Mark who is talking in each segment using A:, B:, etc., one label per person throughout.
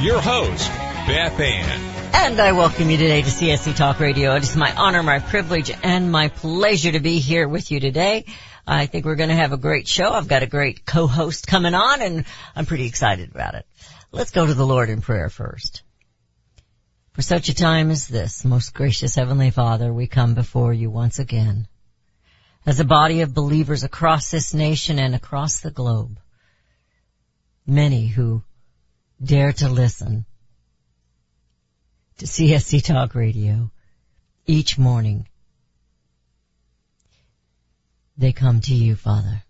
A: your host, Beth Ann.
B: And I welcome you today to CSC Talk Radio. It is my honor, my privilege, and my pleasure to be here with you today. I think we're going to have a great show. I've got a great co-host coming on and I'm pretty excited about it. Let's go to the Lord in prayer first. For such a time as this, most gracious Heavenly Father, we come before you once again as a body of believers across this nation and across the globe. Many who dare to listen to CSC Talk Radio each morning. They come to you, Father.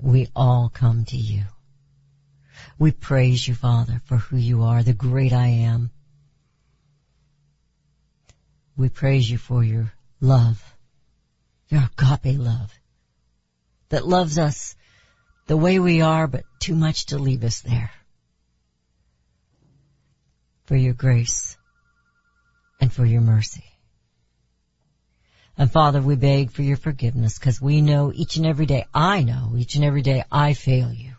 B: We all come to you. We praise you, Father, for who you are, the great I am. We praise you for your love, your agape love, that loves us the way we are, but too much to leave us there for your grace and for your mercy. And Father, we beg for your forgiveness because we know each and every day, I know each and every day I fail you.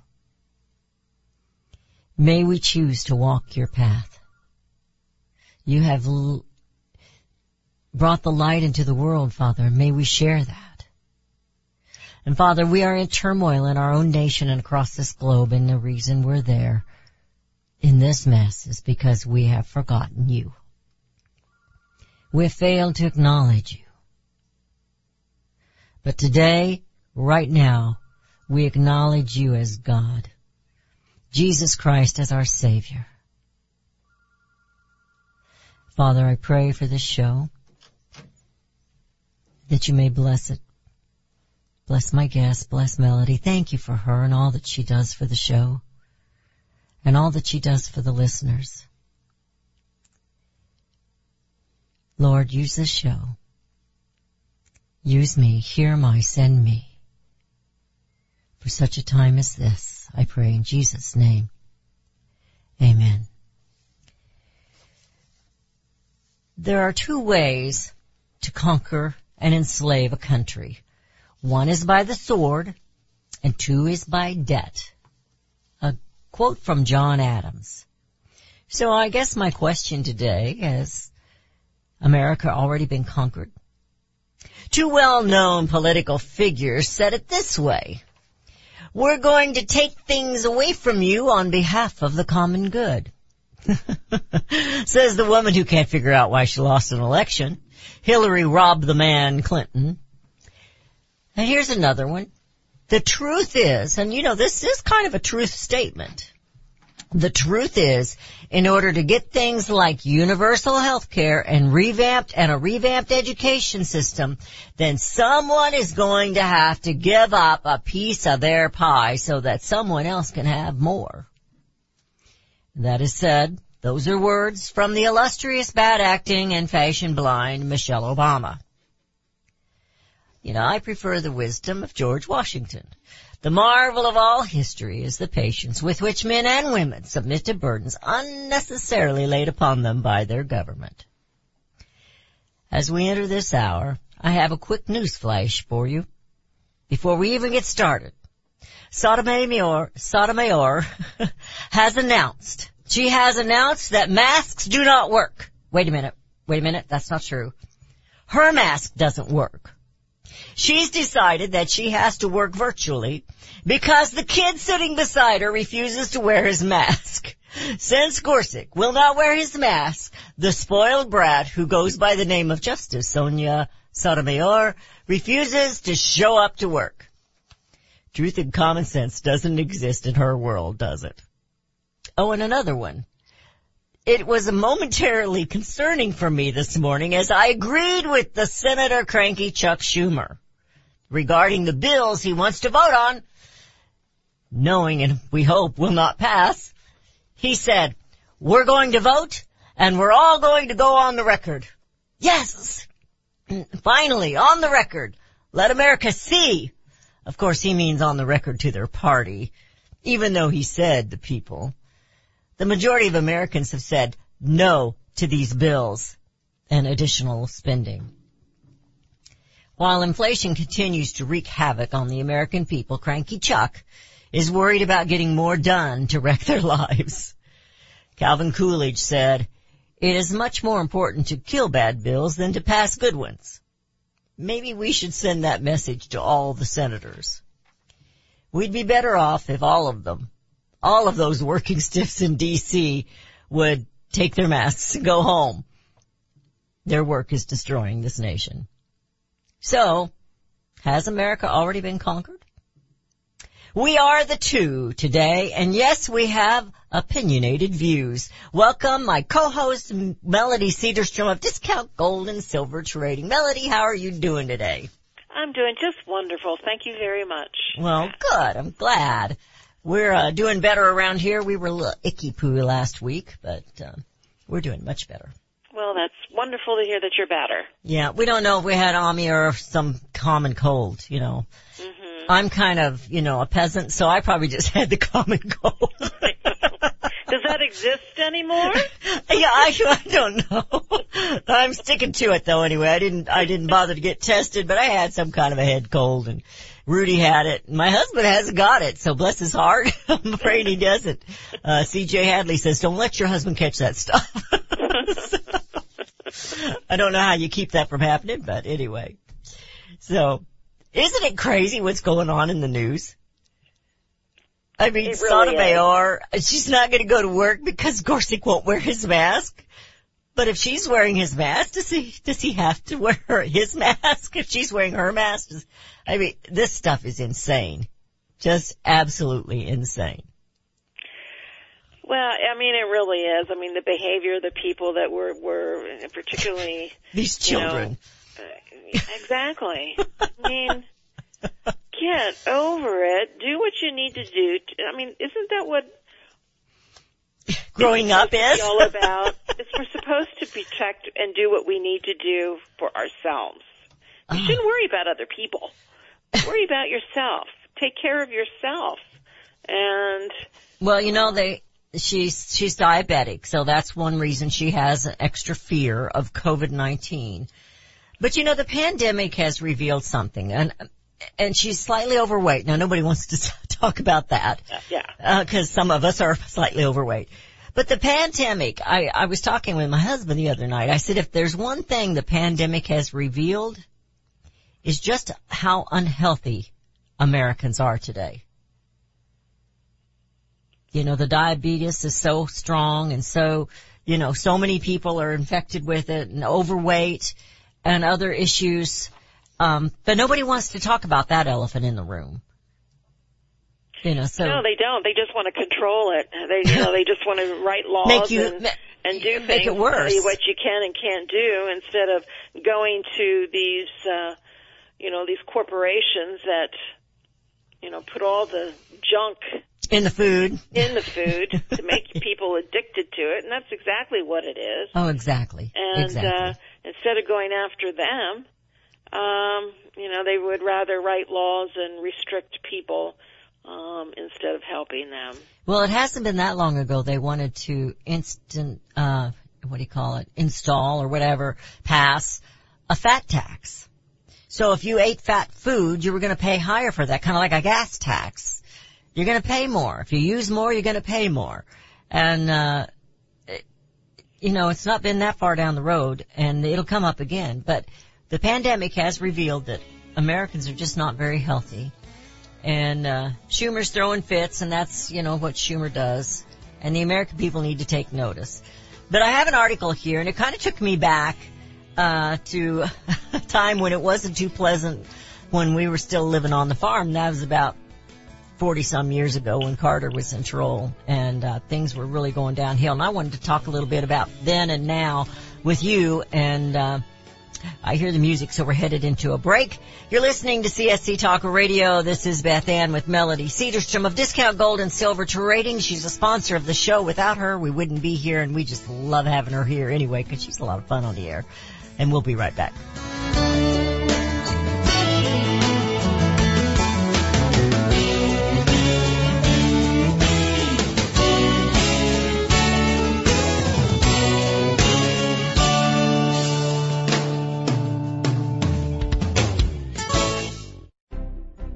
B: May we choose to walk your path. You have l- brought the light into the world, Father, may we share that. And Father, we are in turmoil in our own nation and across this globe and the reason we're there in this mess is because we have forgotten you. We failed to acknowledge you. But today, right now, we acknowledge you as God. Jesus Christ as our Savior. Father, I pray for this show that you may bless it. Bless my guest, bless Melody. Thank you for her and all that she does for the show and all that she does for the listeners. Lord, use this show. Use me, hear my, send me. For such a time as this, I pray in Jesus' name. Amen. There are two ways to conquer and enslave a country. One is by the sword, and two is by debt quote from John Adams. So I guess my question today is, America already been conquered? Two well-known political figures said it this way. We're going to take things away from you on behalf of the common good. Says the woman who can't figure out why she lost an election. Hillary Rodham Clinton. And here's another one. The truth is, and you know, this is kind of a truth statement. The truth is, in order to get things like universal health care and revamped and a revamped education system, then someone is going to have to give up a piece of their pie so that someone else can have more. That is said, those are words from the illustrious bad acting and fashion blind Michelle Obama. You know, I prefer the wisdom of George Washington. The marvel of all history is the patience with which men and women submit to burdens unnecessarily laid upon them by their government. As we enter this hour, I have a quick news flash for you. Before we even get started, Sotomayor, Sotomayor has announced, she has announced that masks do not work. Wait a minute, wait a minute, that's not true. Her mask doesn't work. She's decided that she has to work virtually because the kid sitting beside her refuses to wear his mask. Since Gorsuch will not wear his mask, the spoiled brat who goes by the name of Justice Sonia Sotomayor refuses to show up to work. Truth and common sense doesn't exist in her world, does it? Oh, and another one it was momentarily concerning for me this morning as I agreed with the Senator cranky Chuck Schumer regarding the bills he wants to vote on knowing and we hope will not pass, he said, we're going to vote and we're all going to go on the record. Yes! Finally, on the record. Let America see. Of course, he means on the record to their party, even though he said the people. The majority of Americans have said no to these bills and additional spending. While inflation continues to wreak havoc on the American people, Cranky Chuck is worried about getting more done to wreck their lives. Calvin Coolidge said, it is much more important to kill bad bills than to pass good ones. Maybe we should send that message to all the senators. We'd be better off if all of them, all of those working stiffs in DC would take their masks and go home. Their work is destroying this nation. So, has America already been conquered? We are the two today, and yes, we have opinionated views. Welcome my co-host Melody Cedarstrom of Discount Gold and Silver Trading. Melody, how are you doing today?
C: I'm doing just wonderful. Thank you very much.
B: Well, good. I'm glad. We're uh, doing better around here. We were a little icky poo last week, but uh, we're doing much better.
C: Well, that's wonderful to hear that you're better.
B: Yeah, we don't know if we had Ami or some common cold, you know.
C: Mm-hmm.
B: I'm kind of, you know, a peasant, so I probably just had the common cold.
C: Does that exist anymore?
B: yeah, I, I don't know. I'm sticking to it though anyway. I didn't, I didn't bother to get tested, but I had some kind of a head cold and Rudy had it. My husband hasn't got it, so bless his heart. I'm afraid he doesn't. Uh, CJ Hadley says, don't let your husband catch that stuff. I don't know how you keep that from happening, but anyway. So, isn't it crazy what's going on in the news? I mean,
C: It really
B: Sotomayor, she's not going to go to work because Gorsuch won't wear his mask. But if she's wearing his mask, does he does he have to wear her, his mask? If she's wearing her mask, does, I mean, this stuff is insane, just absolutely insane.
C: Well, I mean, it really is. I mean, the behavior of the people that were were particularly
B: These
C: You know,
B: children,
C: uh, exactly. I mean, get over it. Do what you need to do. I mean, isn't that what
B: growing up is.
C: all about? Is we're supposed to protect and do what we need to do for ourselves. You
B: Ah.
C: shouldn't worry about other people. Worry about yourself. Take care of yourself. And
B: Well, you know, they, she's, she's diabetic, so that's one reason she has an extra fear of COVID-19. But you know, the pandemic has revealed something and, and she's slightly overweight. Now nobody wants to talk about that.
C: uh, yeah,
B: because some of us are slightly overweight. But the pandemic, I, I was talking with my husband the other night. I said, if there's one thing the pandemic has revealed, is just how unhealthy Americans are today. You know, the diabetes is so strong and so, you know, so many people are infected with it and overweight and other issues. Um, but nobody wants to talk about that elephant in the room. You know, so.
C: no, they don't. They just want to control it. They, you know, they just want to write laws
B: Make you-
C: and, and do
B: make
C: things
B: it worse.
C: what you can and can't do instead of going to these, uh, you know, these corporations that, you know, put all the junk
B: in the food.
C: in the food to make people addicted to it, and that's exactly what it is.
B: Oh, exactly.
C: And
B: exactly.
C: uh, instead of going after them, um, you know, they would rather write laws and restrict people um, instead of helping them.
B: well, it hasn't been that long ago they wanted to instant, uh, what do you call it, install or whatever, pass a fat tax. So if you ate fat food, you were going to pay higher for that, kind of like a gas tax. You're going to pay more. If you use more, you're going to pay more. And, uh, you know, it's not been that far down the road and it'll come up again, but the pandemic has revealed that Americans are just not very healthy. And, uh, Schumer's throwing fits and that's, you know, what Schumer does. And the American people need to take notice. But I have an article here and it kind of took me back, uh, to a time when it wasn't too pleasant when we were still living on the farm. That was about 40 some years ago when Carter was in control and uh, things were really going downhill. And I wanted to talk a little bit about then and now with you and uh, I hear the music, so we're headed into a break. You're listening to CSC Talk Radio. This is Beth Ann with Melody Cedarstrom of Discount Gold and Silver Trading. She's a sponsor of the show. Without her, we wouldn't be here, and we just love having her here anyway because she's a lot of fun on the air. And we'll be right back.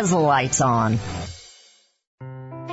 B: America's lights on.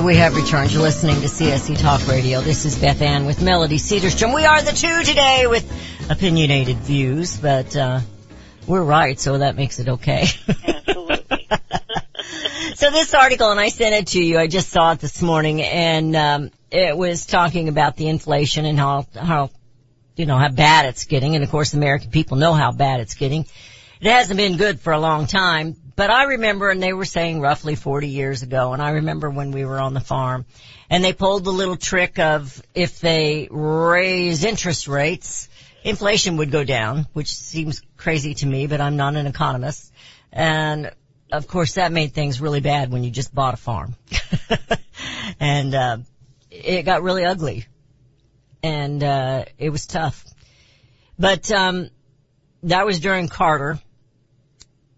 B: And we have returned. You're listening to CSC Talk Radio. This is Beth Ann with Melody Cedarstrom. We are the two today with opinionated views, but uh, we're right, so that makes it okay.
C: Absolutely.
B: so this article, and I sent it to you. I just saw it this morning, and um, it was talking about the inflation and how how you know how bad it's getting, and of course, the American people know how bad it's getting. It hasn't been good for a long time, but I remember, and they were saying roughly 40 years ago, and I remember when we were on the farm, and they pulled the little trick of if they raise interest rates, inflation would go down, which seems crazy to me, but I'm not an economist. And of course that made things really bad when you just bought a farm. and, uh, it got really ugly. And, uh, it was tough. But, um, that was during Carter.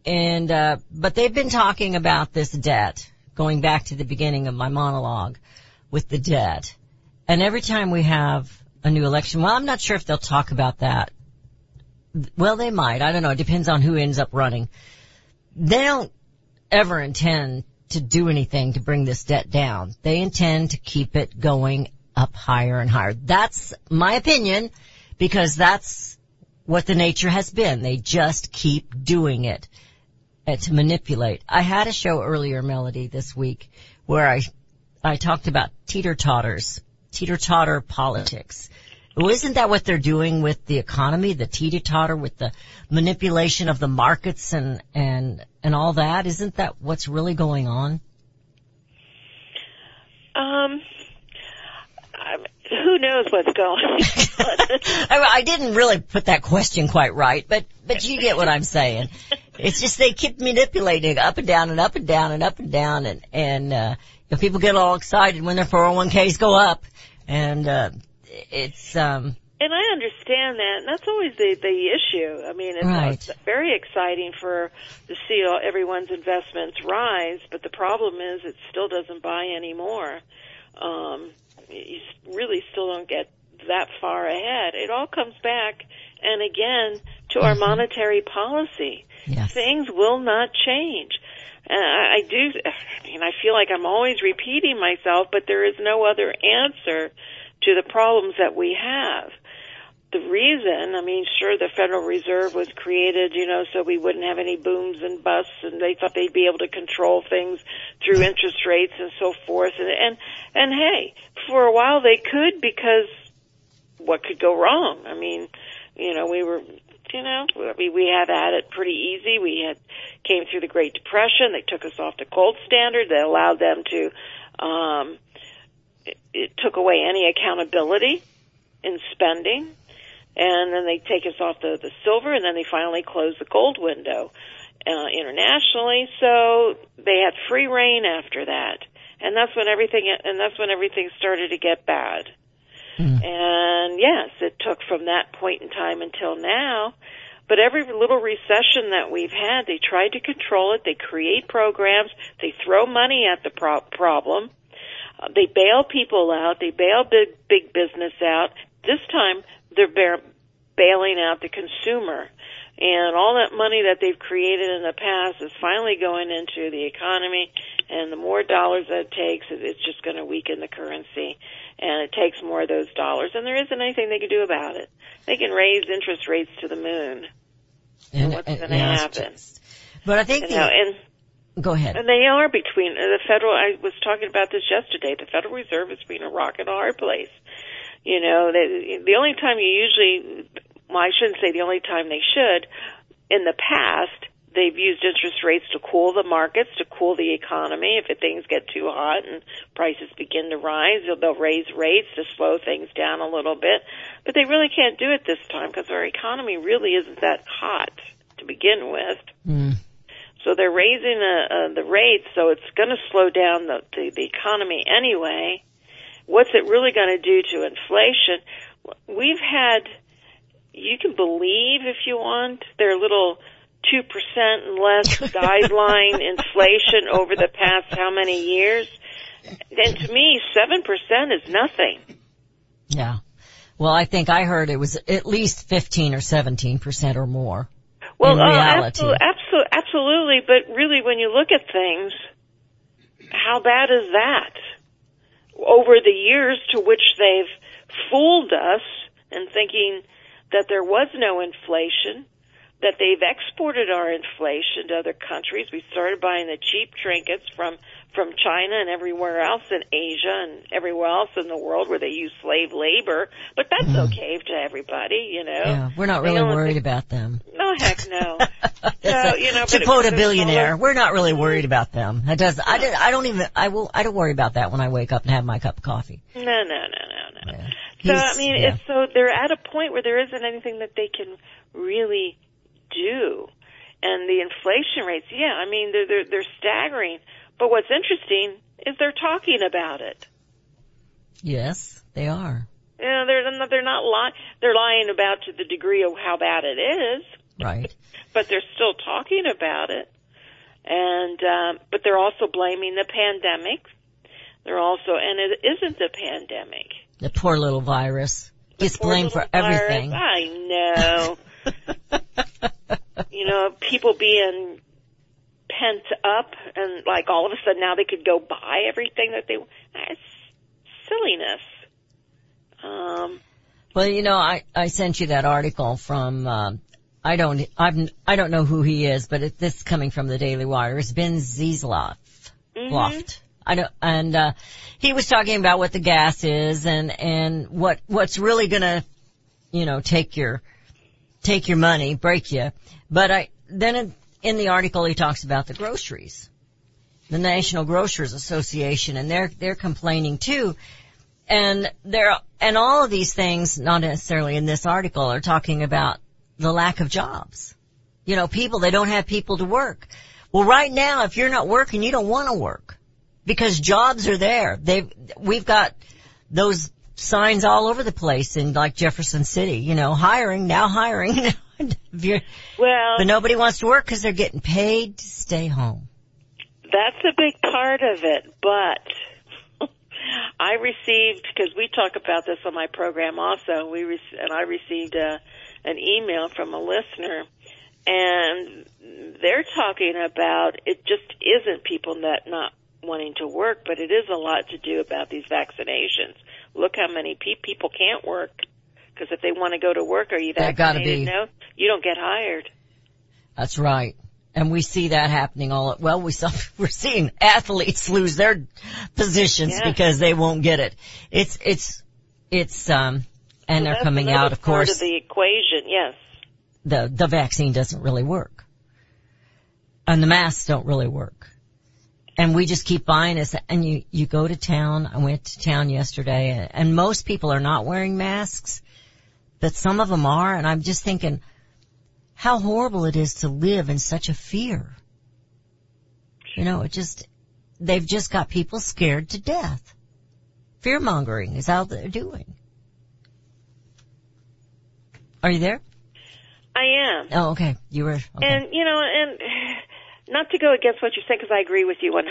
B: And, uh, but they've been talking about this debt going back to the beginning of my monologue with the debt. And every time we have a new election, well, I'm not sure if they'll talk about that well, they might. I don't know. It depends on who ends up running. They don't ever intend to do anything to bring this debt down. They intend to keep it going up higher and higher. That's my opinion because that's what the nature has been. They just keep doing it to manipulate. I had a show earlier, Melody, this week where I, I talked about teeter-totters, teeter-totter politics. Well, isn't that what they're doing with the economy, the teeter-totter with the manipulation of the markets and, and, and all that? Isn't that what's really going on?
C: Um, I'm, who knows what's going on?
B: I, I didn't really put that question quite right, but, but you get what I'm saying. It's just they keep manipulating up and down and up and down and up and down and, and, uh, you know, people get all excited when their 401ks go up and, uh, it's, um,
C: and I understand that, and that's always the the issue. I mean, it's,
B: Right.
C: it's very exciting for to see all, everyone's investments rise, but the problem is it still doesn't buy anymore. Um, you really still don't get that far ahead. It all comes back, and again, to our monetary policy.
B: Yes.
C: Things will not change. Uh, I I do. I mean, I feel like I'm always repeating myself, but there is no other answer to the problems that we have. The reason, I mean, sure, the Federal Reserve was created, you know, so we wouldn't have any booms and busts, and they thought they'd be able to control things through interest rates and so forth. And and and hey, for a while they could because what could go wrong? I mean, you know, we were, you know, we we had had it pretty easy. We had came through the Great Depression. They took us off the gold standard. They allowed them to, um, it, it took away any accountability in spending, and then they take us off the the silver, and then they finally close the gold window uh, internationally. So they had free rein after that, and that's when everything and that's when everything started to get bad. And yes, it took from that point in time until now. But every little recession that we've had, they tried to control it. They create programs. They throw money at the pro- problem. Uh, they bail people out. They bail big big business out. This time, they're bear- bailing out the consumer. And all that money that they've created in the past is finally going into the economy. And the more dollars that it takes, it's just going to weaken the currency. And it takes more of those dollars. And there isn't anything they can do about it. They can raise interest rates to the moon.
B: And,
C: what's gonna
B: yeah,
C: happen?
B: just- But I think
C: You know, and
B: go ahead.
C: and they are between the federal. I was talking about this yesterday. The Federal Reserve is between a rock and a hard place. You know, they, the only time you usually, well, I shouldn't say the only time they should. In the past, they've used interest rates to cool the markets, to cool the economy. If things get too hot and prices begin to rise, they'll, they'll raise rates to slow things down a little bit. But they really can't do it this time because our economy really isn't that hot to begin with.
B: Mm.
C: So they're raising uh, uh, the rates, so it's going to slow down the, the the economy anyway. What's it really going to do to inflation? We've had, you can believe if you want, their little two percent and less guideline inflation over the past how many years? And to me, seven percent is nothing.
B: Yeah. Well, I think I heard it was at least 15 or 17 percent or more.
C: Well,
B: in
C: uh,
B: reality.
C: absolutely, absolutely, absolutely. But really, when you look at things, how bad is that? Over the years to which they've fooled us and thinking that there was no inflation, that they've exported our inflation to other countries. We started buying the cheap trinkets from from China and everywhere else in Asia and everywhere else in the world where they use slave labor. But that's okay to everybody, you know.
B: Mm. Yeah, we're not really worried
C: think-
B: about them.
C: No, heck no. So, you know,
B: to quote a billionaire, we're not really worried about them. That does, I, did, I don't even, I will, I don't worry about that when I wake up and have my cup of coffee.
C: No, no, no, no, no.
B: Yeah.
C: So I mean,
B: yeah.
C: it's so they're at a point where there isn't anything that they can really do, and the inflation rates. Yeah, I mean they're they're, they're staggering. But what's interesting is they're talking about it.
B: Yes, they are.
C: Know, they're they're not lying. They're lying about to the degree of how bad it is,
B: Right.
C: but they're still talking about it. And um, but they're also blaming the pandemic. They're also, and it isn't the pandemic.
B: The poor little virus gets
C: Poor
B: blamed for
C: virus.
B: everything.
C: I know. you know, people being pent up and like all of a sudden now they could go buy everything that they, it's silliness. Um,
B: Well, you know, I, I sent you that article from, um, I don't, I've, I don't know who he is, but it, this coming from the Daily Wire. It's Ben Zeisloft. Loft. I don't, and, uh, he was talking about what the gas is and, and what, what's really gonna, you know, take your, take your money, break you. But I, then in, in the article he talks about the groceries. The National Grocers Association and they're, they're complaining too. And they're, and all of these things, not necessarily in this article, are talking about the lack of jobs. You know, people, they don't have people to work. Well, right now, if you're not working, you don't want to work because jobs are there. They've, we've got those signs all over the place in like Jefferson City, you know, hiring, now hiring.
C: Well,
B: but nobody wants to work because they're getting paid to stay home.
C: That's a big part of it, but I received because we talk about this on my program also. We re- and I received a, an email from a listener, and they're talking about it just isn't people that not wanting to work, but it is a lot to do about these vaccinations. Look how many pe- people can't work because if they want to go to work, are you
B: That gotta be-
C: No, you don't get hired.
B: That's right. And we see that happening all, well, we saw, we're seeing athletes lose their positions
C: Yeah.
B: because they won't get it. It's, it's, it's, um, and
C: So
B: they're coming out, of
C: part
B: course,
C: of the equation. Yes.
B: the, the vaccine doesn't really work. And the masks don't really work. And we just keep buying this and you, you go to town. I went to town yesterday and most people are not wearing masks, but some of them are and I'm just thinking how horrible it is to live in such a fear. You know, it just, they've just got people scared to death. Fear mongering is how they're doing. Are you there?
C: I am.
B: Oh, okay. You were, okay.
C: And, you know, and not to go against what you're saying because I agree with you 100%,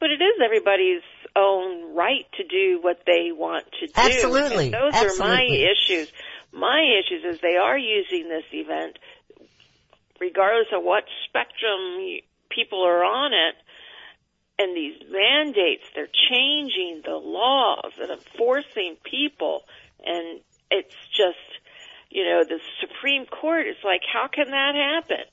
C: but it is everybody's own right to do what they want to do.
B: Absolutely.
C: And those are my issues. My issues is they are using this event, regardless of what spectrum people are on it, and these mandates, they're changing the laws and enforcing people, and it's just, you know, the Supreme Court is like, how can that happen?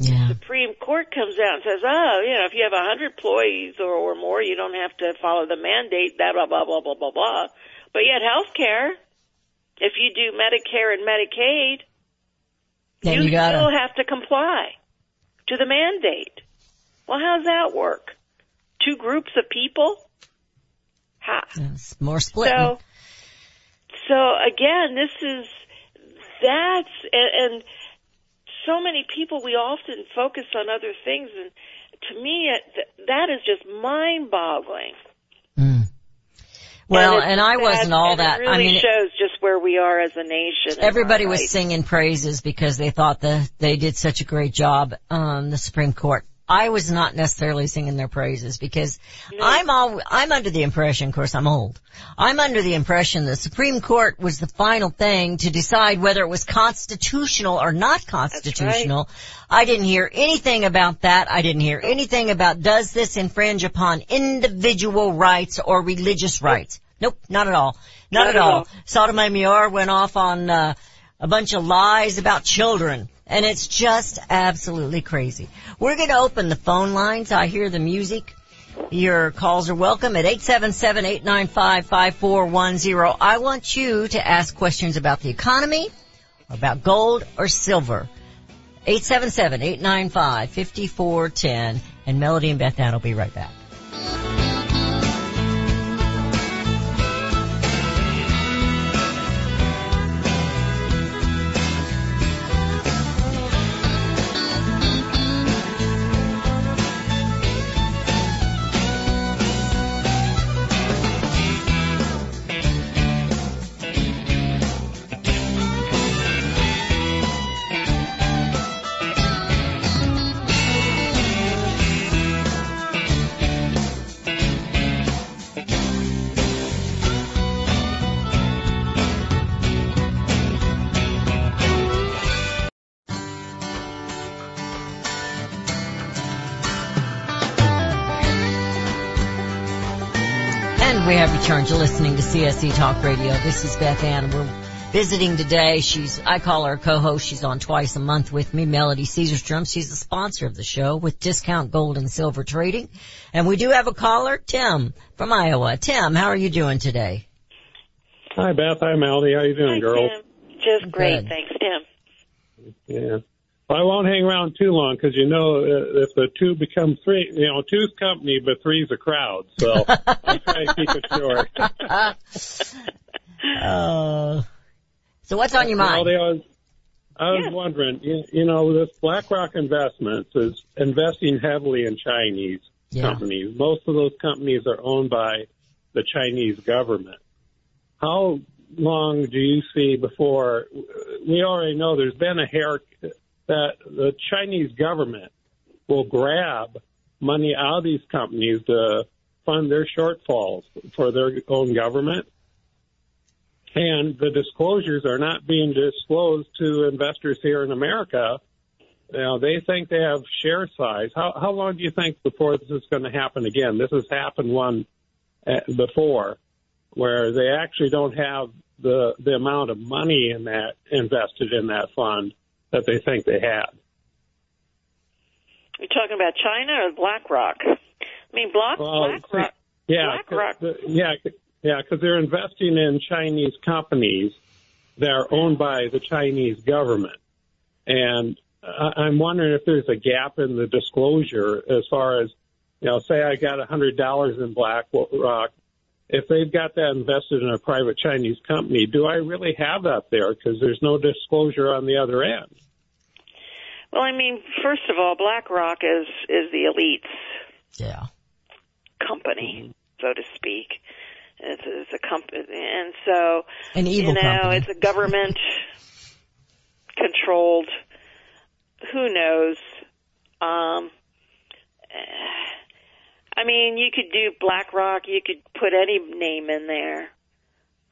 B: Yeah.
C: Supreme Court comes out and says, oh, you know, if you have a hundred employees or, or more, you don't have to follow the mandate, blah, blah, blah, blah, blah, blah, blah. But yet healthcare, if you do Medicare and Medicaid,
B: Then
C: you,
B: you gotta,
C: still have to comply to the mandate. Well, how's that work? Two groups of people? How?
B: it's more splitting.
C: So, so again, this is that's and, and so many people. We often focus on other things, and to me, it, that is just mind-boggling.
B: Mm. Well,
C: it's
B: and, I
C: sad,
B: wasn't all that.
C: It really
B: I mean,
C: shows just where we are as a nation.
B: everybody was
C: rights.
B: singing praises because they thought that they did such a great job on the Supreme Court. I was not necessarily singing their praises because I'm all, I'm under the impression, of course I'm old, I'm under the impression the Supreme Court was the final thing to decide whether it was constitutional or not constitutional. I didn't hear anything about that. I didn't hear anything about does this infringe upon individual rights or religious rights. Nope, not at all. Not,
C: Not
B: at
C: at
B: all.
C: all.
B: Sotomayor went off on, uh, a bunch of lies about children. And it's just absolutely crazy. We're going to open the phone lines. I hear the music. Your calls are welcome at 877-895-5410. I want you to ask questions about the economy, about gold or silver. 877-895-5410. And Melody and Beth Ann will be right back. We have returned to listening to CSC Talk Radio. This is Beth Ann. We're visiting today. She's, I call her co-host. She's on twice a month with me, Melody Cedarstrom. She's the sponsor of the show with Discount Gold and Silver Trading. And we do have a caller, Tim from Iowa. Tim, how are you doing today?
D: Hi, Beth. Hi, Melody. How are you doing,
C: Hi,
D: girls?
C: Tim. Just great,
B: Good.
C: thanks, Tim.
D: Yeah. Well, I won't hang around too long because you know uh, if the two become three, you know, two's company, but three's a crowd. So I'll try to keep it short.
B: Uh, so what's on your mind?
D: Melody, I was, I was
C: Yeah.
D: wondering, you, you know, this BlackRock Investments is investing heavily in Chinese
B: Yeah.
D: companies. Most of those companies are owned by the Chinese government. How long do you see before we already know there's been a hair that the Chinese government will grab money out of these companies to fund their shortfalls for their own government? and the disclosures are not being disclosed to investors here in America. Now they think they have share size. How how long do you think before this is going to happen again? This has happened one uh, before, where they actually don't have the the amount of money in that invested in that fund that they think they had.
C: You're talking about China or BlackRock? I mean, Black,
D: Well,
C: BlackRock.
D: Yeah,
C: BlackRock.
D: the- yeah, yeah, because they're investing in Chinese companies that are owned by the Chinese government, and I- I'm wondering if there's a gap in the disclosure as far as, you know, say I got a hundred dollars in BlackRock. If they've got that invested in a private Chinese company, do I really have that there? Because there's no disclosure on the other end.
C: Well, I mean, first of all, BlackRock is is the elites
B: Yeah.
C: company, so to speak. It's, it's a company, and so
B: An evil
C: you know,
B: company.
C: it's a government controlled. Who knows? Um, I mean, you could do BlackRock. You could put any name in there,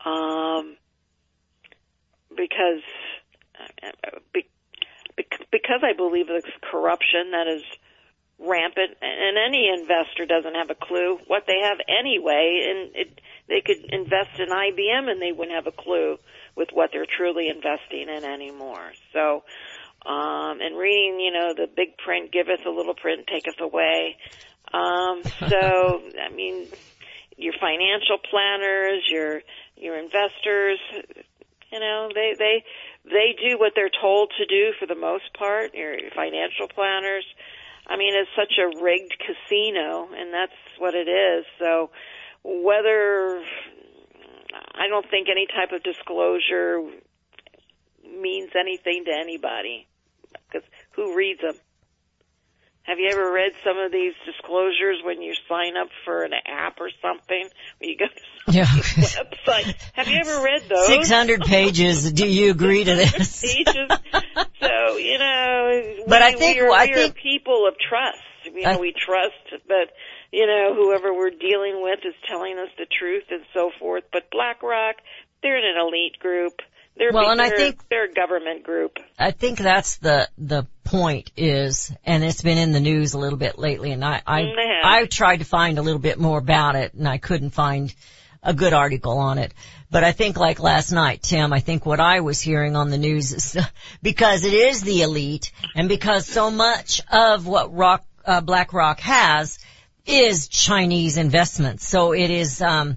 C: um, because be- bec- because I believe there's corruption that is rampant, and any investor doesn't have a clue what they have anyway, and it, they could invest in IBM and they wouldn't have a clue with what they're truly investing in anymore. So, um, and reading, you know, the big print giveth, a little print taketh away. Um, so, I mean, your financial planners, your your investors, you know, they they they do what they're told to do for the most part. Your financial planners. I mean, it's such a rigged casino, and that's what it is. So, whether I don't think any type of disclosure means anything to anybody, because who reads them? Have you ever read some of these disclosures when you sign up for an app or something? When you go to
B: Yeah.
C: website, have you ever read those?
B: 600 pages. Do you agree to this?
C: pages. So you know,
B: But
C: we,
B: I think-
C: we are,
B: I
C: we
B: think-
C: people of trust. You know,
B: I-
C: we trust that you know whoever we're dealing with is telling us the truth and so forth. But BlackRock, they're in an elite group. They're
B: Well, and I think-
C: they're a government group.
B: I think that's the the point is, and it's been in the news a little bit lately, and I I. I tried to find a little bit more about it, and I couldn't find a good article on it. But I think like last night, Tim, I think what I was hearing on the news is because it is the elite, and because so much of what Rock uh, BlackRock has is Chinese investments, so it is um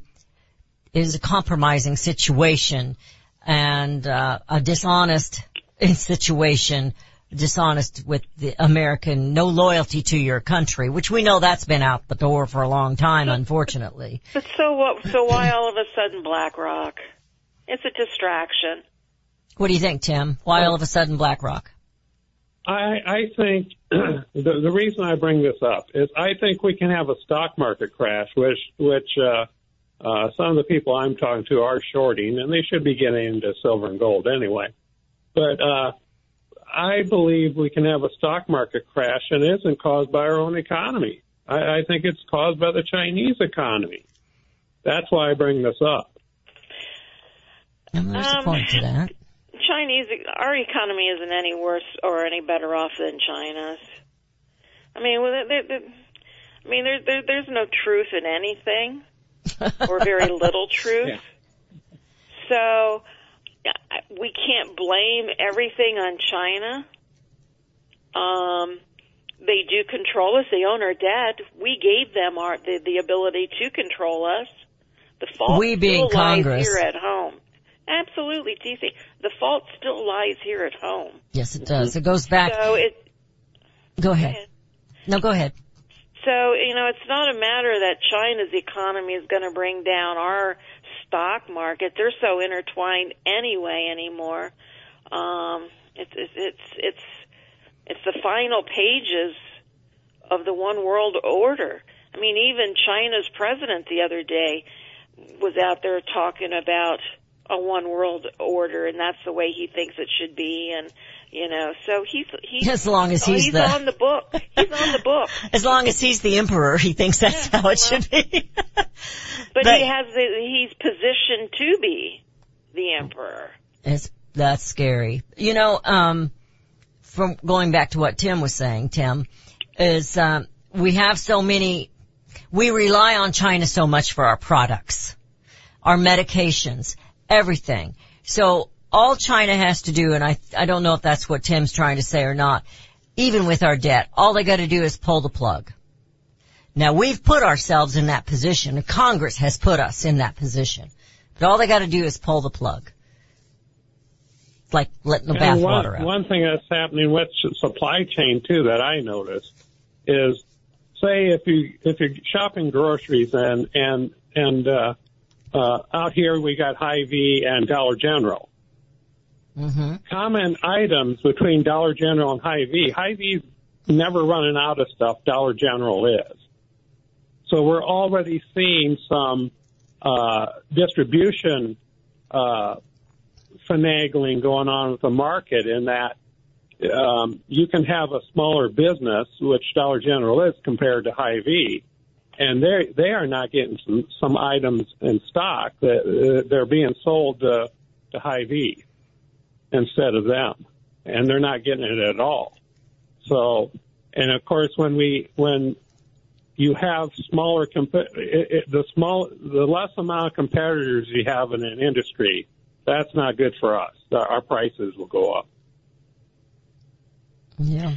B: it is a compromising situation and uh, a dishonest situation, dishonest with the American, no loyalty to your country, which we know that's been out the door for a long time, unfortunately.
C: But so what? So why all of a sudden BlackRock? It's a distraction.
B: What do you think, Tim? Why all of a sudden BlackRock?
D: I, I think the, the reason I bring this up is I think we can have a stock market crash, which which uh, uh, some of the people I'm talking to are shorting, and they should be getting into silver and gold anyway. But uh, I believe we can have a stock market crash, and it isn't caused by our own economy. I, I think it's caused by the Chinese economy. That's why I bring this up.
B: And there's a
C: Um,
B: point to that.
C: Chinese, our economy isn't any worse or any better off than China's. I mean, well, there, there, I mean, there, there, there's no truth in anything. or very little truth.
D: Yeah.
C: So we can't blame everything on China. Um, they do control us. They own our debt. We gave them our the, the ability to control us. The fault
B: We being
C: still lies
B: Congress.
C: here at home. Absolutely, TC. The fault still lies here at home.
B: Yes, it does. It goes back.
C: So it
B: Go ahead. No, go ahead.
C: So, you know, it's not a matter that China's economy is going to bring down our stock market. They're so intertwined anyway anymore. Um, it's, it's, it's, it's, it's the final pages of the one world order. I mean, even China's president the other day was out there talking about a one world order and that's the way he thinks it should be and you know so he's he's
B: As long as
C: oh,
B: he's
C: he's
B: the-
C: on the book he's on the book
B: As long as he's the emperor, he thinks that's
C: Yeah,
B: how it
C: well-
B: should be.
C: But,
B: But-
C: he has the, he's positioned to be the emperor.
B: It's that's scary. You know, um, from going back to what Tim was saying, Tim, is um, we have so many. We rely on China so much for our products, our medications, everything. So all China has to do, and I I don't know if that's what Tim's trying to say or not. Even with our debt, all they got to do is pull the plug. Now we've put ourselves in that position. and Congress has put us in that position. But all they got to do is pull the plug like letting the
D: And
B: bathwater out.
D: one thing that's happening with supply chain too that I noticed is, say if you if you're shopping groceries and and and uh, uh, out here we got Hy-Vee and Dollar General.
B: Hmm
D: Common items between Dollar General and Hy-Vee. Hy-Vee's never running out of stuff. Dollar General is. So we're already seeing some uh, distribution uh, finagling going on with the market in that um, you can have a smaller business, which Dollar General is compared to Hy-Vee, and they they are not getting some some items in stock that uh, they're being sold to, to Hy-Vee instead of them, and they're not getting it at all. So, and of course, when we when you have smaller comp- it, it, the small the less amount of competitors you have in an industry, that's not good for us. Our our prices will go up.
B: Yeah.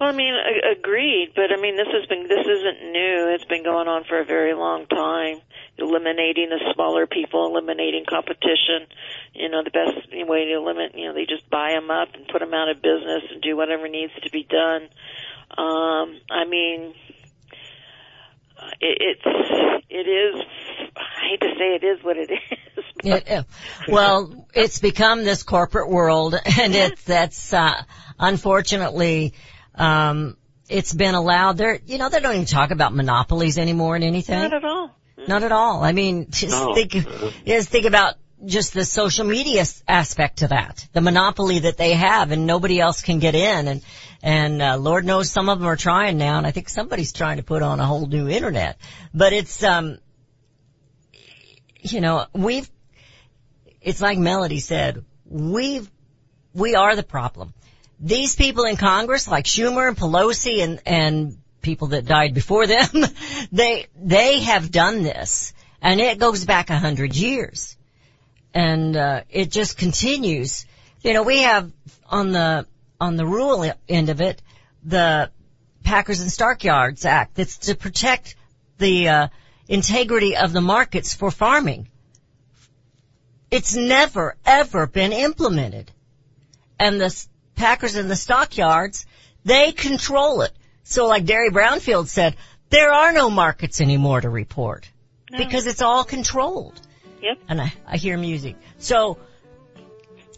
C: Well, I mean, agreed, but I mean, this has been this isn't new. It's been going on for a very long time. Eliminating the smaller people, eliminating competition. You know, the best way to limit, you know, they just buy them up and put them out of business and do whatever needs to be done. Um, I mean, it, it's it is. I hate to say it is what it is. But
B: well, it's become this corporate world, and it's that's uh, unfortunately um, it's been allowed. There, you know, they don't even talk about monopolies anymore in anything.
C: not at all.
B: Not at all. I mean, just
D: No.
B: think, just think about just the social media aspect to that, the monopoly that they have, and nobody else can get in. And and uh, Lord knows some of them are trying now, and I think somebody's trying to put on a whole new internet. But it's um, you know, we've. It's like Melody said, we've we are the problem. These people in Congress, like Schumer and Pelosi and, and people that died before them, they, they have done this. And it goes back a hundred years. And, uh, it just continues. You know, we have on the, on the rural end of it, the Packers and Stockyards Act that's to protect the, uh, integrity of the markets for farming. It's never ever been implemented and the Packers in the stockyards, they control it. So like Derry Brownfield said, there are no markets anymore to report because it's all controlled.
C: Yep.
B: And I, I hear music. So,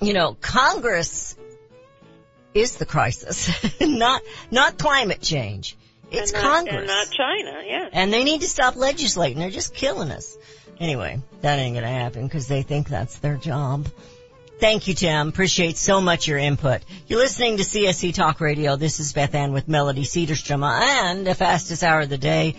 B: you know, Congress is the crisis, not, not climate change. It's
C: and not,
B: Congress.
C: and not China. Yeah.
B: And they need to stop legislating. They're just killing us. Anyway, that ain't gonna happen because they think that's their job. Thank you, Tim. Appreciate so much your input. You're listening to CSC Talk Radio. This is Beth Ann with Melody Cedarstrom and the fastest hour of the day.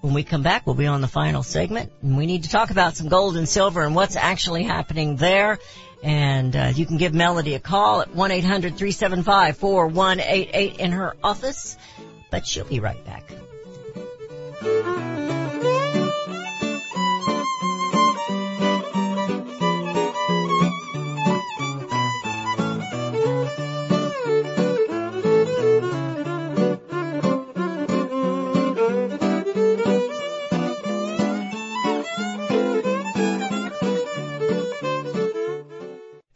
B: When we come back, we'll be on the final segment and we need to talk about some gold and silver and what's actually happening there. And uh, you can give Melody a call at 1-800-375-4188 in her office. But she'll be right back.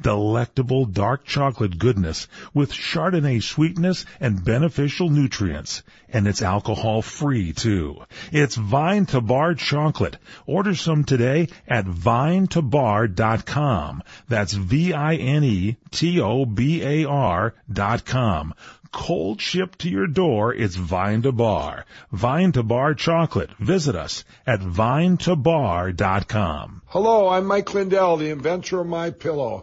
E: delectable dark chocolate goodness with Chardonnay sweetness and beneficial nutrients. And it's alcohol free too. It's Vine to Bar chocolate. Order some today at vinetobar.com. That's V-I-N-E-T-O-B-A-R dot com. Cold shipped to your door, it's Vine to Bar. Vine to Bar chocolate. Visit us at vinetobar.com.
F: Hello, I'm Mike Lindell, the inventor of My Pillow.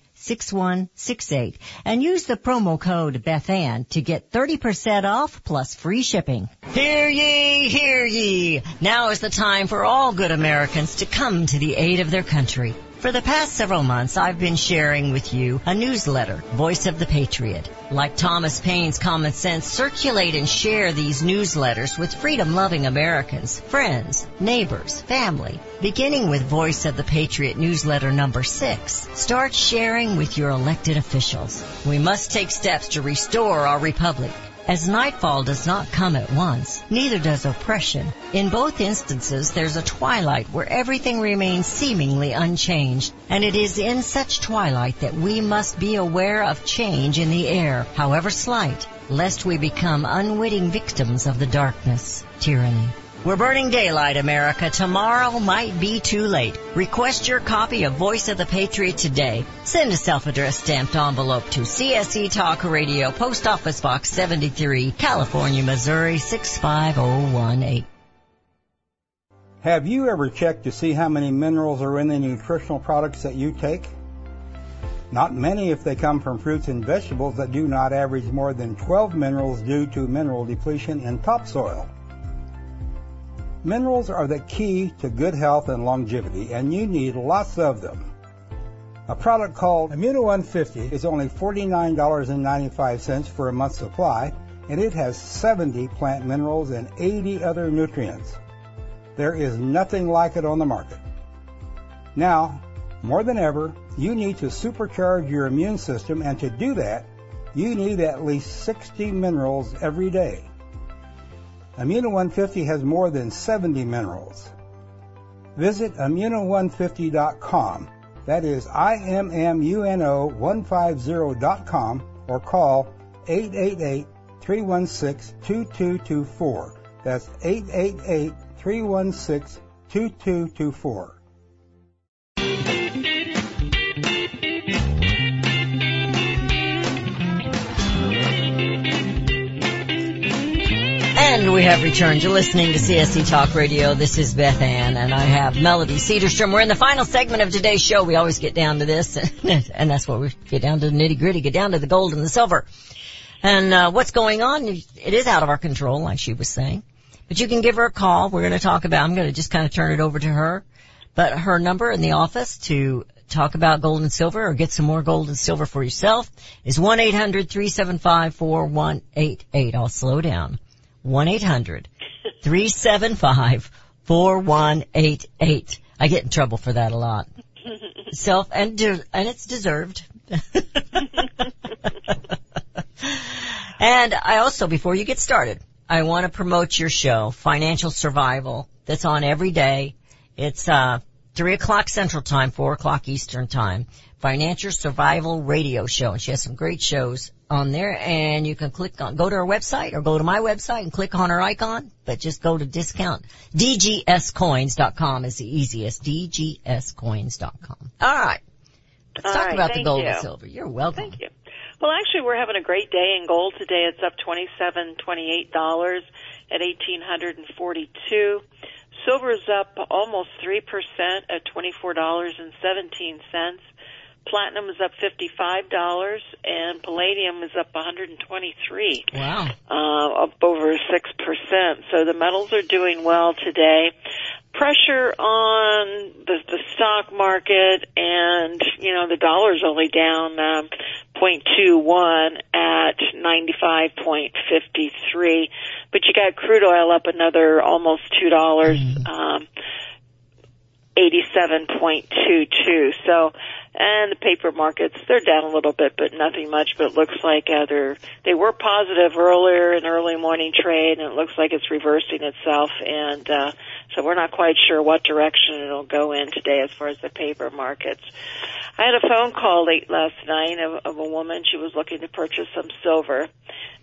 B: 6168 and use the promo code Bethann to get 30% off plus free shipping. Hear ye, hear ye. Now is the time for all good Americans to come to the aid of their country. For the past several months, I've been sharing with you a newsletter, Voice of the Patriot. Like Thomas Paine's Common Sense, circulate and share these newsletters with freedom-loving Americans, friends, neighbors, family. Beginning with Voice of the Patriot newsletter number six, start sharing with your elected officials. We must take steps to restore our republic. As nightfall does not come at once, neither does oppression. In both instances, there's a twilight where everything remains seemingly unchanged, and it is in such twilight that we must be aware of change in the air, however slight, lest we become unwitting victims of the darkness, tyranny. We're burning daylight, America. Tomorrow might be too late. Request your copy of Voice of the Patriot today. Send a self-addressed stamped envelope to CSC Talk Radio, Post Office Box 73, California, Missouri 65018.
G: Have you ever checked to see how many minerals are in the nutritional products that you take? Not many if they come from fruits and vegetables that do not average more than 12 minerals due to mineral depletion in topsoil. Minerals are the key to good health and longevity, and you need lots of them. A product called Immuno 150 is only $49.95 for a month's supply, and it has 70 plant minerals and 80 other nutrients. There is nothing like it on the market. Now, more than ever, you need to supercharge your immune system, and to do that, you need at least 60 minerals every day. Immuno 150 has more than 70 minerals. Visit Immuno150.com. That is I-M-M-U-N-O 150.com or call 888-316-2224. That's 888-316-2224.
B: We have returned. You're listening to CSC Talk Radio. This is Beth Ann and I have Melody Cedarstrom. We're in the final segment of today's show. We always get down to this and that's what we get down to the nitty gritty, get down to the gold and the silver. And, uh, what's going on, it is out of our control, like she was saying. But you can give her a call. We're going to talk about, I'm going to just kind of turn it over to her. But her number in the office to talk about gold and silver or get some more gold and silver for yourself is 1-800-375-4188. I'll slow down. 1-800-375-4188. I get in trouble for that a lot. Self, and, de- and it's deserved. And I also, before you get started, I want to promote your show, Financial Survival, that's on every day. It's, uh, three o'clock central time, four o'clock eastern time. Financial Survival Radio Show. And she has some great shows on there and you can click on, go to our website or go to my website and click on our icon, but just go to discount. DGScoins.com is the easiest. DGScoins.com. Alright. Let's
C: All
B: talk
C: right,
B: about the gold
C: you.
B: and silver. You're welcome.
C: Thank you. Well, actually, we're having a great day in gold today. It's up twenty-seven, twenty-eight dollars at eighteen hundred and forty-two. Silver's up almost three percent at twenty-four dollars and seventeen cents. Platinum is up fifty-five dollars, and palladium is up one hundred and twenty-three.
B: Wow.
C: uh, up over 6%. So the metals are doing well today. Pressure on the, the stock market and, you know, the dollar's only down, um, 0.21 at 95.53. But you got crude oil up another almost $2, um, 87.22. So, and the paper markets, they're down a little bit, but nothing much, but it looks like uh, they're, they were positive earlier in early morning trade and it looks like it's reversing itself and, uh, so we're not quite sure what direction it'll go in today as far as the paper markets. I had a phone call late last night of, of a woman. She was looking to purchase some silver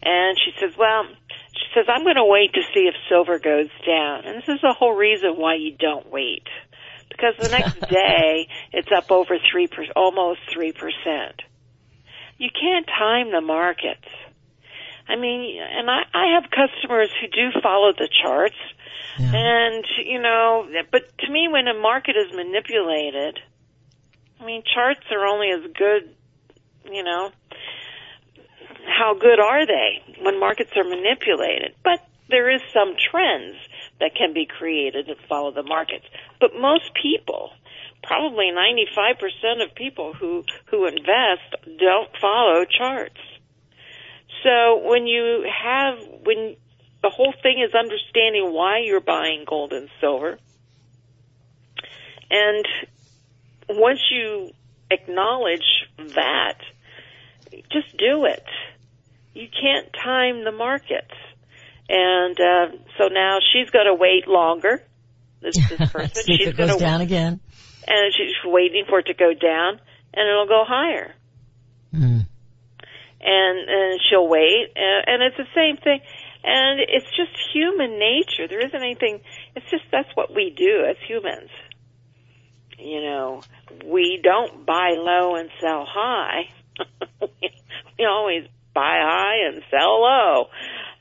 C: and she says, well, she says, I'm going to wait to see if silver goes down. And this is the whole reason why you don't wait because the next day it's up over three percent, almost three percent. You can't time the markets. I mean, and I, I have customers who do follow the charts, and you know, but to me, when a market is manipulated, I mean, charts are only as good, you know. How good are they when markets are manipulated? But there is some trends that can be created and follow the markets. But most people, probably 95% of people who, who invest don't follow charts. So when you have, when the whole thing is understanding why you're buying gold and silver, and once you acknowledge that, just do it. You can't time the markets. And uh, so now she's going to wait longer. This, this person, she's going
B: goes
C: to
B: down again.
C: and she's waiting for it to go down, and it'll go higher.
B: Mm.
C: And and she'll wait, and, and it's the same thing. And it's just human nature. There isn't anything. It's just that's what we do as humans. You know, we don't buy low and sell high. we always buy high and sell low.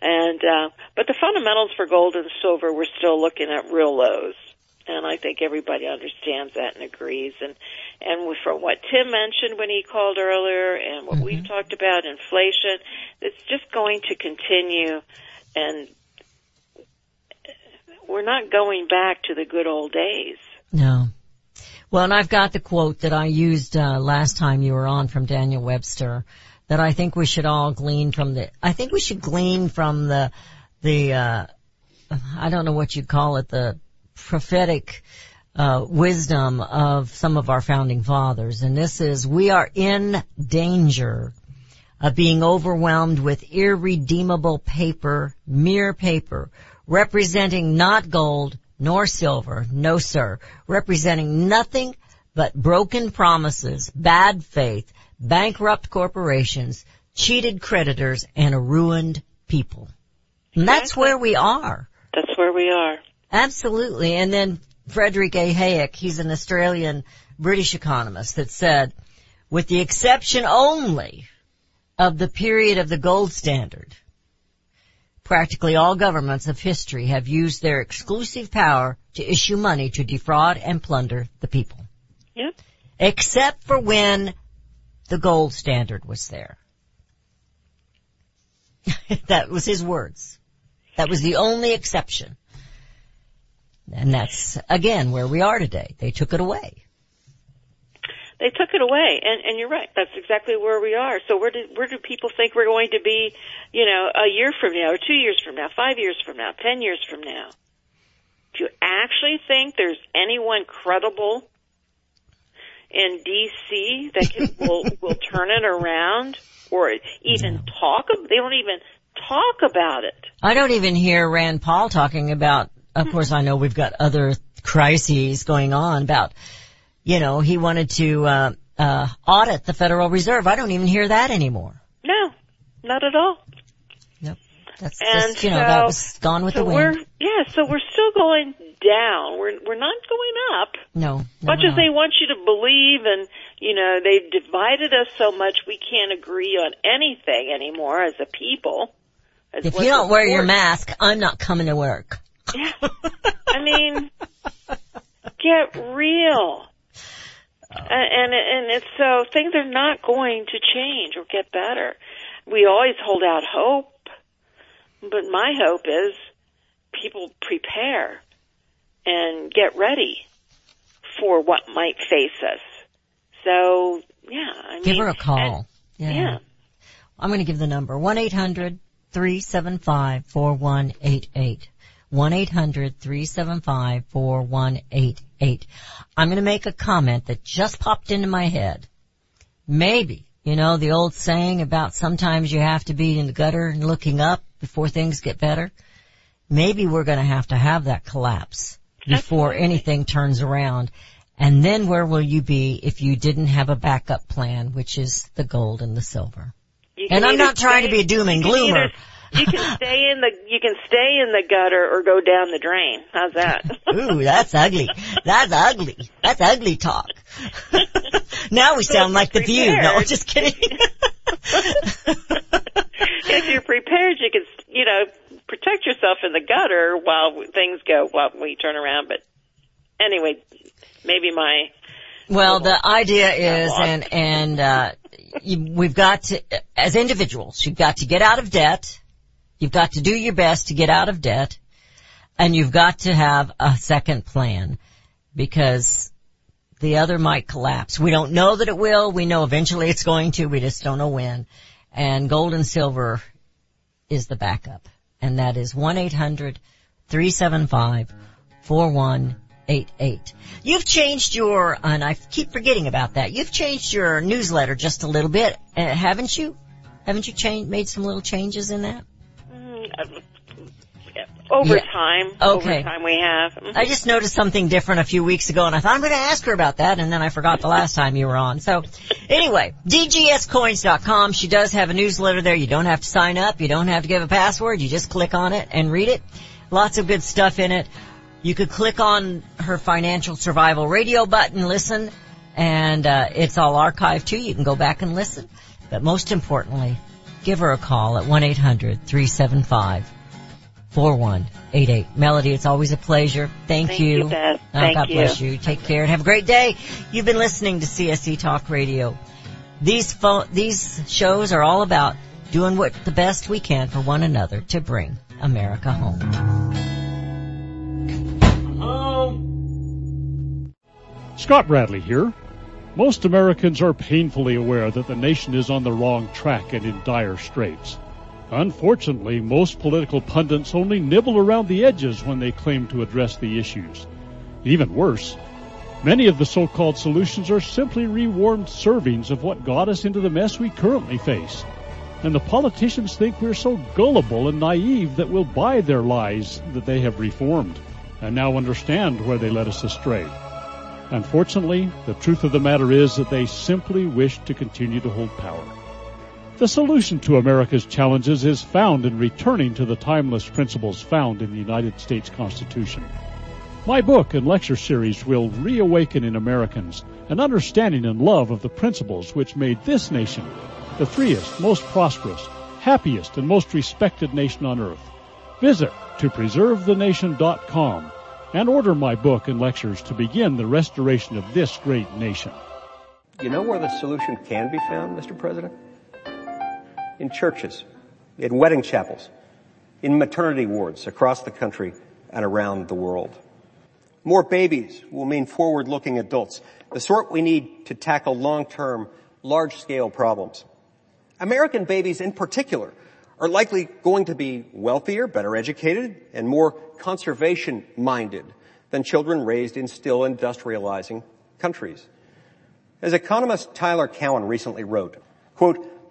C: And uh, but the fundamentals for gold and silver, we're still looking at real lows, and I think everybody understands that and agrees. And and from what Tim mentioned when he called earlier, and what we've talked about, inflation, it's just going to continue, and we're not going back to the good old days.
B: No. Well, and I've got the quote that I used uh, last time you were on from Daniel Webster that I think we should all glean from the. I think we should glean from the the. Uh, I don't know what you'd call it, the prophetic uh, wisdom of some of our founding fathers, and this is: we are in danger of being overwhelmed with irredeemable paper, mere paper, representing not gold nor silver, no sir, representing nothing but broken promises, bad faith, bankrupt corporations, cheated creditors, and a ruined people. And that's where we are.
C: That's where we are.
B: Absolutely. And then Frederick A. Hayek, he's an Australian British economist that said, with the exception only of the period of the gold standard, practically all governments of history have used their exclusive power to issue money to defraud and plunder the people.
C: Yep.
B: Except for when the gold standard was there. that was his words. That was the only exception. And that's, again, where we are today. They took it away.
C: They took it away, and and you're right. That's exactly where we are. So where do where do people think we're going to be? You know, a year from now, or two years from now, five years from now, ten years from now. Do you actually think there's anyone credible in D.C. that can will will turn it around? or even talk. They don't even talk about it.
B: I don't even hear Rand Paul talking about, of course I know we've got other crises going on about, you know, he wanted to, uh, uh, audit the Federal Reserve. I don't even hear that anymore.
C: No, not at all.
B: That's
C: And
B: just, you know,
C: so,
B: that was gone with
C: so
B: the
C: we're
B: wind.
C: yeah, so we're still going down. We're we're not going up.
B: No. no
C: much as they want you to believe and you know they've divided us so much we can't agree on anything anymore as a people as
B: If you don't wear your mask, I'm not coming to work.
C: yeah i mean get real oh. and, and and it's so things are not going to change or get better we always hold out hope but my hope is people prepare and get ready for what might face us so yeah i
B: Give
C: mean
B: her a call. yeah.
C: yeah
B: I'm going to give the number. 1-800-375-4188. 1-800-375-4188. I'm going to make a comment that just popped into my head. Maybe, you know, the old saying about sometimes you have to be in the gutter and looking up before things get better. Maybe we're going to have to have that collapse before anything turns around. And then where will you be if you didn't have a backup plan, which is the gold and the silver? And I'm not trying to be a doom and gloomer.
C: either- You can stay in the you can stay in the gutter or go down the drain. How's that?
B: Ooh, that's ugly. That's ugly. That's ugly talk. now we sound like the view. No, just kidding.
C: If you're prepared, you can you know protect yourself in the gutter while things go while we turn around. But anyway, maybe my
B: Well, the idea is, and and uh, you, we've got to, as individuals, you've got to get out of debt. You've got to do your best to get out of debt, and you've got to have a second plan because the other might collapse. We don't know that it will. We know eventually it's going to. We just don't know when. And gold and silver is the backup, and that is one eight hundred three seven five four one eight eight. You've changed your, and I keep forgetting about that. You've changed your newsletter just a little bit, uh, haven't you? Haven't you changed, made some little changes in that?
C: Over
B: Yeah.
C: time,
B: Okay.
C: over time we have.
B: I just noticed something different a few weeks ago and I thought I'm going to ask her about that and then I forgot the last time you were on. So anyway, dgscoins.com. She does have a newsletter there. You don't have to sign up. You don't have to give a password. You just click on it and read it. Lots of good stuff in it. You could click on her financial survival radio button, listen, and uh, it's all archived too. You can go back and listen. But most importantly, give her a call at 1-800-375 4188. Melody, it's always a pleasure. Thank,
C: Thank you, Beth.
B: Oh,
C: Thank
B: God
C: you.
B: bless you. Take care and have a great day. You've been listening to CSC Talk Radio. These pho- these shows are all about doing what the best we can for one another to bring America home.
H: Um, Scott Bradley here. Most Americans are painfully aware that the nation is on the wrong track and in dire straits. Unfortunately, most political pundits only nibble around the edges when they claim to address the issues. Even worse, many of the so-called solutions are simply rewarmed servings of what got us into the mess we currently face. And the politicians think we're so gullible and naive that we'll buy their lies that they have reformed and now understand where they led us astray. Unfortunately, the truth of the matter is that they simply wish to continue to hold power. The solution to America's challenges is found in returning to the timeless principles found in the United States Constitution. My book and lecture series will reawaken in Americans an understanding and love of the principles which made this nation the freest, most prosperous, happiest, and most respected nation on earth. Visit to preservethenation.com and order my book and lectures to begin the restoration of this great nation.
I: You know where the solution can be found, Mr. President? In churches, in wedding chapels, in maternity wards across the country and around the world. More babies will mean forward-looking adults, the sort we need to tackle long-term, large-scale problems. American babies in particular are likely going to be wealthier, better educated, and more conservation-minded than children raised in still industrializing countries. As economist Tyler Cowen recently wrote, quote,